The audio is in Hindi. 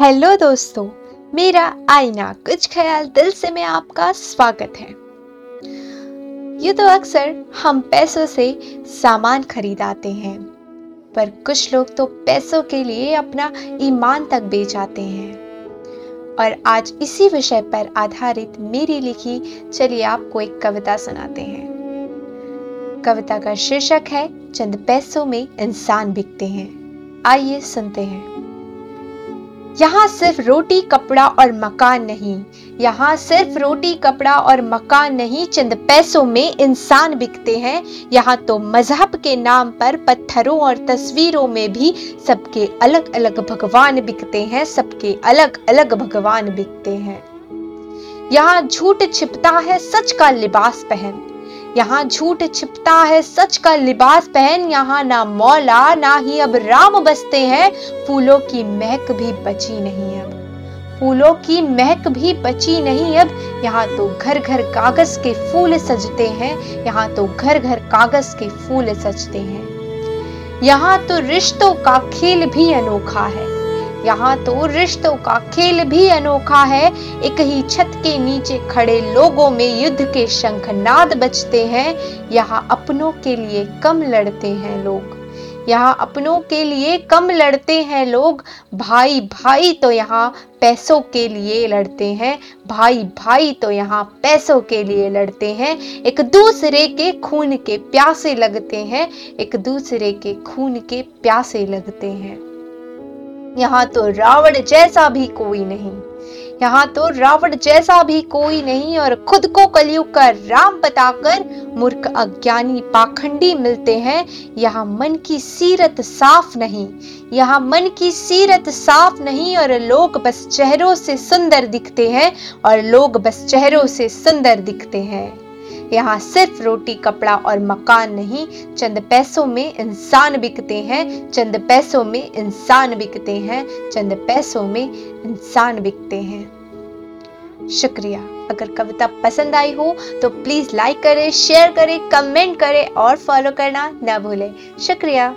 हेलो दोस्तों, मेरा आईना कुछ ख्याल दिल से में आपका स्वागत है। ये तो अक्सर हम पैसों से सामान खरीदाते हैं, पर कुछ लोग तो पैसों के लिए अपना ईमान तक बेच आते हैं। और आज इसी विषय पर आधारित मेरी लिखी, चलिए आपको एक कविता सुनाते हैं। कविता का शीर्षक है, चंद पैसों में इंसान बिकते हैं। आइए सुनते हैं। यहाँ सिर्फ़ रोटी, कपड़ा और मकान नहीं। यहाँ सिर्फ़ रोटी, कपड़ा और मकान नहीं, चंद पैसों में इंसान बिकते हैं। यहाँ तो मज़हब के नाम पर पत्थरों और तस्वीरों में भी सबके अलग अलग भगवान बिकते हैं, सबके अलग अलग भगवान बिकते हैं। यहाँ झूठ छिपता है, सच का लिबास पहन। यहाँ झूठ छिपता है, सच का लिबास पहन यहाँ ना मौला, ना ही अब राम बसते हैं। फूलों की महक भी बची नहीं अब। फूलों की महक भी बची नहीं अब। यहाँ तो घर घर कागज़ के फूल सजते हैं, यहाँ तो घर घर कागज़ के फूल सजते हैं। यहाँ तो रिश्तों का खेल भी अनोखा है। यहाँ तो रिश्तों का खेल भी अनोखा है। एक ही छत के नीचे खड़े लोगों में युद्ध के शंखनाद बजते हैं। यहाँ अपनों के लिए कम लड़ते हैं लोग। यहाँ अपनों के लिए कम लड़ते हैं लोग। भाई भाई तो यहाँ पैसों के लिए लड़ते हैं। भाई भाई तो यहाँ पैसों के लिए लड़ते हैं। एक दूसरे के खून के प्यासे लगते हैं। एक दूसरे के खून के प्यासे लगते हैं। यहाँ तो रावण जैसा भी कोई नहीं। यहाँ तो रावण जैसा भी कोई नहीं और खुद को कलयुग का राम बताकर मूर्ख अज्ञानी पाखंडी मिलते हैं। यहाँ मन की सीरत साफ़ नहीं। यहाँ मन की सीरत साफ़ नहीं और लोग बस चेहरों से सुंदर दिखते हैं और लोग बस चेहरों से सुंदर दिखते हैं। यहाँ सिर्फ़ रोटी, कपड़ा और मकान नहीं, चंद पैसों में इंसान बिकते हैं, चंद पैसों में इंसान बिकते हैं, चंद पैसों में इंसान बिकते हैं। शुक्रिया। अगर कविता पसंद आई हो तो प्लीज़ लाइक करें, शेयर करें, कमेंट करें और फॉलो करना ना भूलें। शुक्रिया।